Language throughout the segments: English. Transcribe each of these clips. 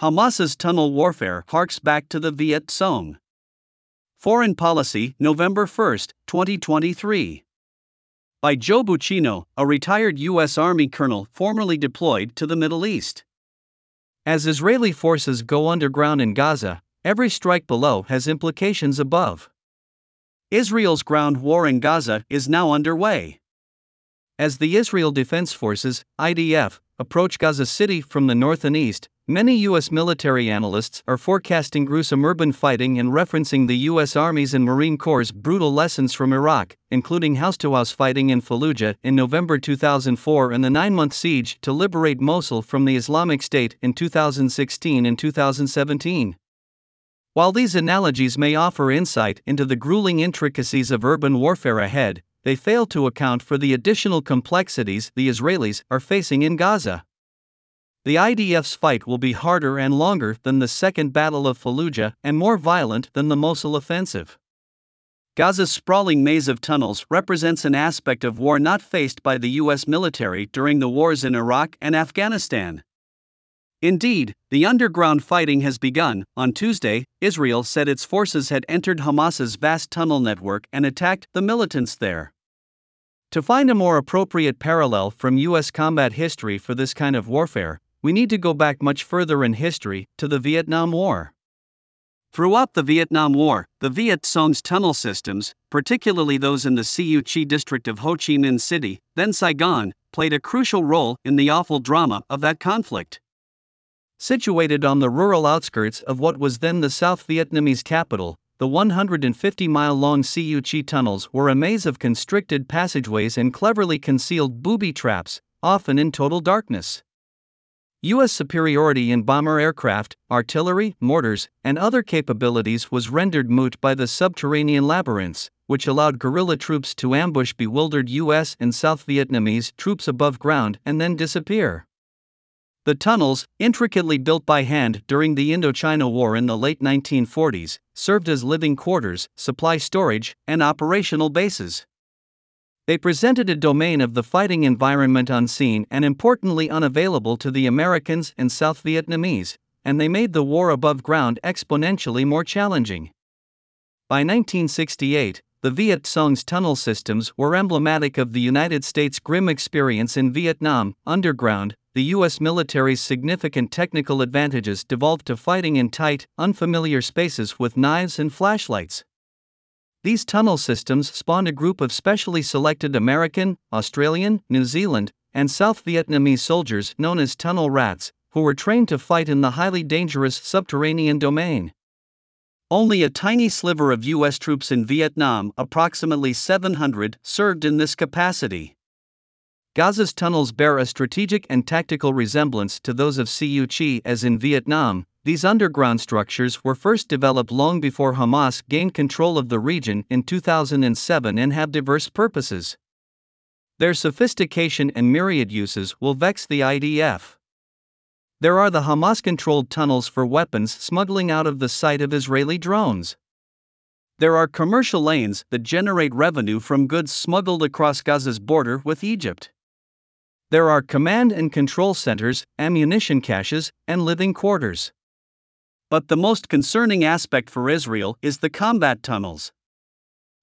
Hamas's tunnel warfare harks back to the Viet Cong. Foreign Policy, November 1, 2023. By Joe Buccino, a retired U.S. Army colonel formerly deployed to the Middle East. As Israeli forces go underground in Gaza, every strike below has implications above. Israel's ground war in Gaza is now underway. As the Israel Defense Forces, IDF, approach Gaza City from the north and east, many U.S. military analysts are forecasting gruesome urban fighting and referencing the U.S. Army's and Marine Corps' brutal lessons from Iraq, including house to house fighting in Fallujah in November 2004 and the nine month siege to liberate Mosul from the Islamic State in 2016 and 2017. While these analogies may offer insight into the grueling intricacies of urban warfare ahead, they fail to account for the additional complexities the Israelis are facing in Gaza. The IDF's fight will be harder and longer than the Second Battle of Fallujah and more violent than the Mosul offensive. Gaza's sprawling maze of tunnels represents an aspect of war not faced by the U.S. military during the wars in Iraq and Afghanistan. Indeed, the underground fighting has begun. On Tuesday, Israel said its forces had entered Hamas's vast tunnel network and attacked the militants there. To find a more appropriate parallel from U.S. combat history for this kind of warfare, we need to go back much further in history to the Vietnam War. Throughout the Vietnam War, the Viet Cong's tunnel systems, particularly those in the Cu Chi district of Ho Chi Minh City, then Saigon, played a crucial role in the awful drama of that conflict. Situated on the rural outskirts of what was then the South Vietnamese capital, the 150 mile long Cu Chi tunnels were a maze of constricted passageways and cleverly concealed booby traps, often in total darkness. U.S. superiority in bomber aircraft, artillery, mortars, and other capabilities was rendered moot by the subterranean labyrinths, which allowed guerrilla troops to ambush bewildered U.S. and South Vietnamese troops above ground and then disappear. The tunnels, intricately built by hand during the Indochina War in the late 1940s, served as living quarters, supply storage, and operational bases. They presented a domain of the fighting environment unseen and importantly unavailable to the Americans and South Vietnamese, and they made the war above ground exponentially more challenging. By 1968, the Viet Cong's tunnel systems were emblematic of the United States' grim experience in Vietnam, underground, the U.S. military's significant technical advantages devolved to fighting in tight, unfamiliar spaces with knives and flashlights. These tunnel systems spawned a group of specially selected American, Australian, New Zealand, and South Vietnamese soldiers known as tunnel rats, who were trained to fight in the highly dangerous subterranean domain. Only a tiny sliver of U.S. troops in Vietnam, approximately 700, served in this capacity. Gaza's tunnels bear a strategic and tactical resemblance to those of Cu Chi as in Vietnam. These underground structures were first developed long before Hamas gained control of the region in 2007 and have diverse purposes. Their sophistication and myriad uses will vex the IDF. There are the Hamas controlled tunnels for weapons smuggling out of the sight of Israeli drones. There are commercial lanes that generate revenue from goods smuggled across Gaza's border with Egypt. There are command and control centers, ammunition caches, and living quarters. But the most concerning aspect for Israel is the combat tunnels.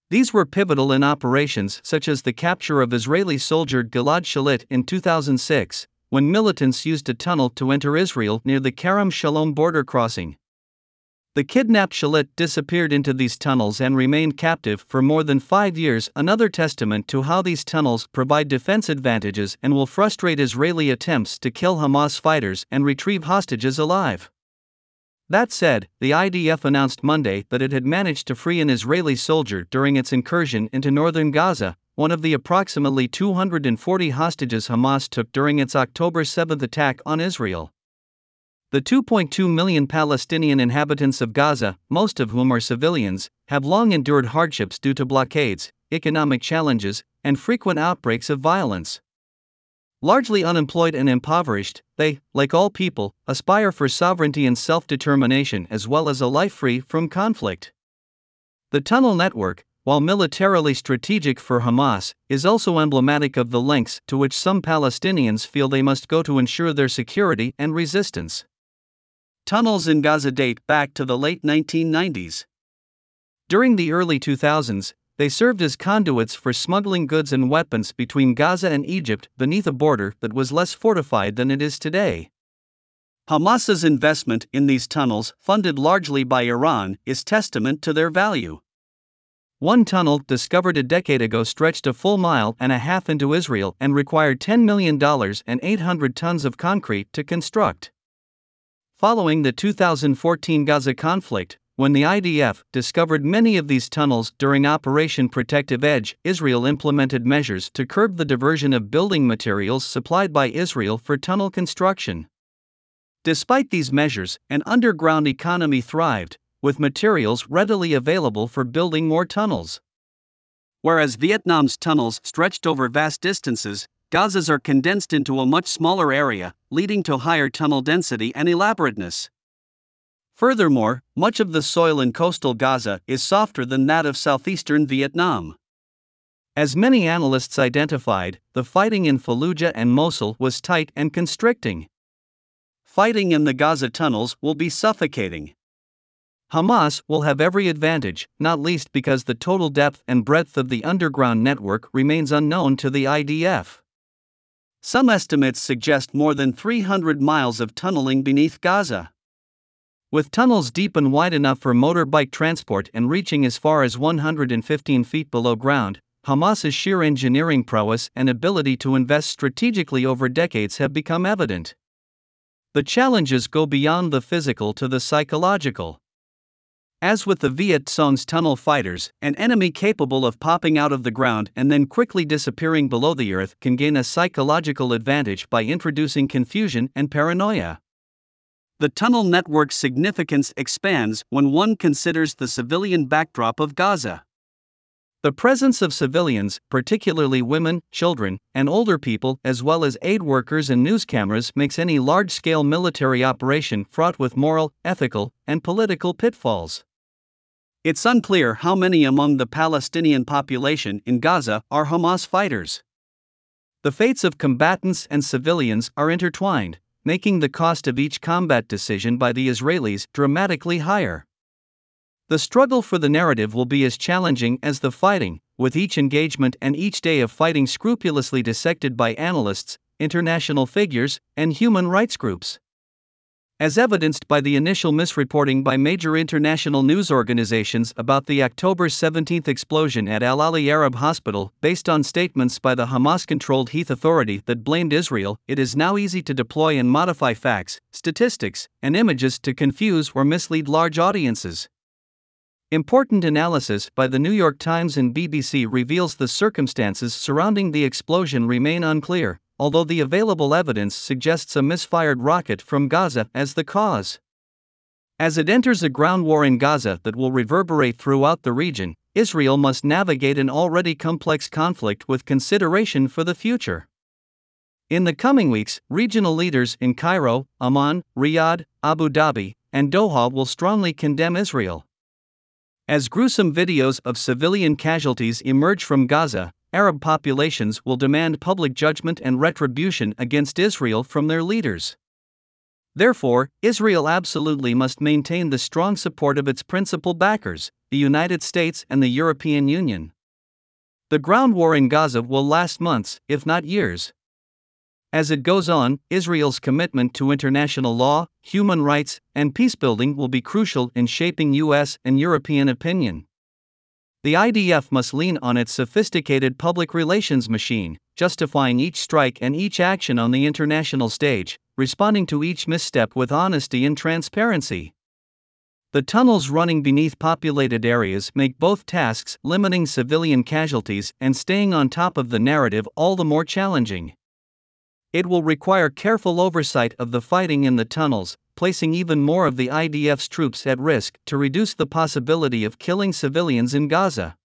These were pivotal in operations such as the capture of Israeli soldier Gilad Shalit in 2006, when militants used a tunnel to enter Israel near the Kerem Shalom border crossing. The kidnapped Shalit disappeared into these tunnels and remained captive for more than five years, another testament to how these tunnels provide defense advantages and will frustrate Israeli attempts to kill Hamas fighters and retrieve hostages alive. That said, the IDF announced Monday that it had managed to free an Israeli soldier during its incursion into northern Gaza, one of the approximately 240 hostages Hamas took during its October 7 attack on Israel. The 2.2 million Palestinian inhabitants of Gaza, most of whom are civilians, have long endured hardships due to blockades, economic challenges, and frequent outbreaks of violence. Largely unemployed and impoverished, they, like all people, aspire for sovereignty and self determination as well as a life free from conflict. The tunnel network, while militarily strategic for Hamas, is also emblematic of the lengths to which some Palestinians feel they must go to ensure their security and resistance. tunnels in Gaza date back to the late 1990s. During the early 2000s, they served as conduits for smuggling goods and weapons between Gaza and Egypt beneath a border that was less fortified than it is today. Hamas's investment in these tunnels, funded largely by Iran, is testament to their value. One tunnel, discovered a decade ago, stretched a full mile and a half into Israel and required $10 million and 800 tons of concrete to construct. Following the 2014 Gaza conflict, when the IDF discovered many of these tunnels during Operation Protective Edge, Israel implemented measures to curb the diversion of building materials supplied by Israel for tunnel construction. Despite these measures, an underground economy thrived, with materials readily available for building more tunnels. Whereas Vietnam's tunnels stretched over vast distances, Gaza's are condensed into a much smaller area, leading to higher tunnel density and elaborateness. Furthermore, much of the soil in coastal Gaza is softer than that of southeastern Vietnam. As many analysts identified, the fighting in Fallujah and Mosul was tight and constricting. Fighting in the Gaza tunnels will be suffocating. Hamas will have every advantage, not least because the total depth and breadth of the underground network remains unknown to the IDF. Some estimates suggest more than 300 miles of tunneling beneath Gaza. With tunnels deep and wide enough for motorbike transport and reaching as far as 115 feet below ground, Hamas's sheer engineering prowess and ability to invest strategically over decades have become evident. The challenges go beyond the physical to the psychological. As with the Viet Cong's tunnel fighters, an enemy capable of popping out of the ground and then quickly disappearing below the earth can gain a psychological advantage by introducing confusion and paranoia. The tunnel network's significance expands when one considers the civilian backdrop of Gaza. The presence of civilians, particularly women, children, and older people, as well as aid workers and news cameras, makes any large scale military operation fraught with moral, ethical, and political pitfalls. It's unclear how many among the Palestinian population in Gaza are Hamas fighters. The fates of combatants and civilians are intertwined making the cost of each combat decision by the Israelis dramatically higher. The struggle for the narrative will be as challenging as the fighting, with each engagement and each day of fighting scrupulously dissected by analysts, international figures, and human rights groups as evidenced by the initial misreporting by major international news organizations about the October 17 explosion at Al Ahli Arab Hospital, based on statements by the Hamas controlled Heath Authority that blamed Israel, it is now easy to deploy and modify facts, statistics, and images to confuse or mislead large audiences. Important analysis by the New York Times and BBC reveals the circumstances surrounding the explosion remain unclear, although the available evidence suggests a misfired rocket from Gaza as the cause. As it enters a ground war in Gaza that will reverberate throughout the region, Israel must navigate an already complex conflict with consideration for the future. In the coming weeks, regional leaders in Cairo, Amman, Riyadh, Abu Dhabi, and Doha will strongly condemn Israel. As gruesome videos of civilian casualties emerge from Gaza, Arab populations will demand public judgment and retribution against Israel from their leaders. Therefore, Israel absolutely must maintain the strong support of its principal backers, the United States and the European Union. The ground war in Gaza will last months, if not years. As it goes on, Israel's commitment to international law, human rights, and peacebuilding will be crucial in shaping U.S. and European opinion. The IDF must lean on its sophisticated public relations machine, justifying each strike and each action on the international stage, responding to each misstep with honesty and transparency. The tunnels running beneath populated areas make both tasks, limiting civilian casualties and staying on top of the narrative, all the more challenging. It will require careful oversight of the fighting in the tunnels, placing even more of the IDF's troops at risk to reduce the possibility of killing civilians in Gaza.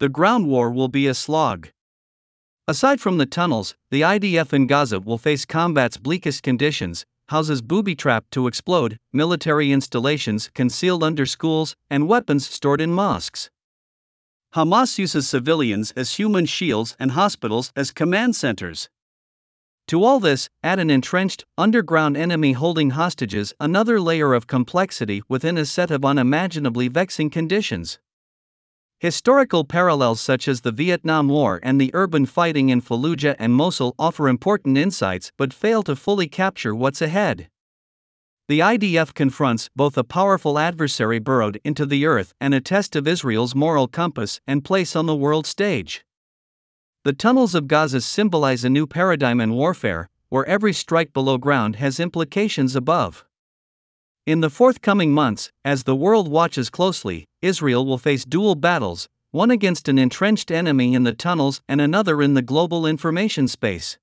The ground war will be a slog. Aside from the tunnels, the IDF in Gaza will face combat's bleakest conditions houses booby trapped to explode, military installations concealed under schools, and weapons stored in mosques. Hamas uses civilians as human shields and hospitals as command centers. To all this, add an entrenched, underground enemy holding hostages, another layer of complexity within a set of unimaginably vexing conditions. Historical parallels such as the Vietnam War and the urban fighting in Fallujah and Mosul offer important insights but fail to fully capture what's ahead. The IDF confronts both a powerful adversary burrowed into the earth and a test of Israel's moral compass and place on the world stage. The tunnels of Gaza symbolize a new paradigm in warfare, where every strike below ground has implications above. In the forthcoming months, as the world watches closely, Israel will face dual battles one against an entrenched enemy in the tunnels and another in the global information space.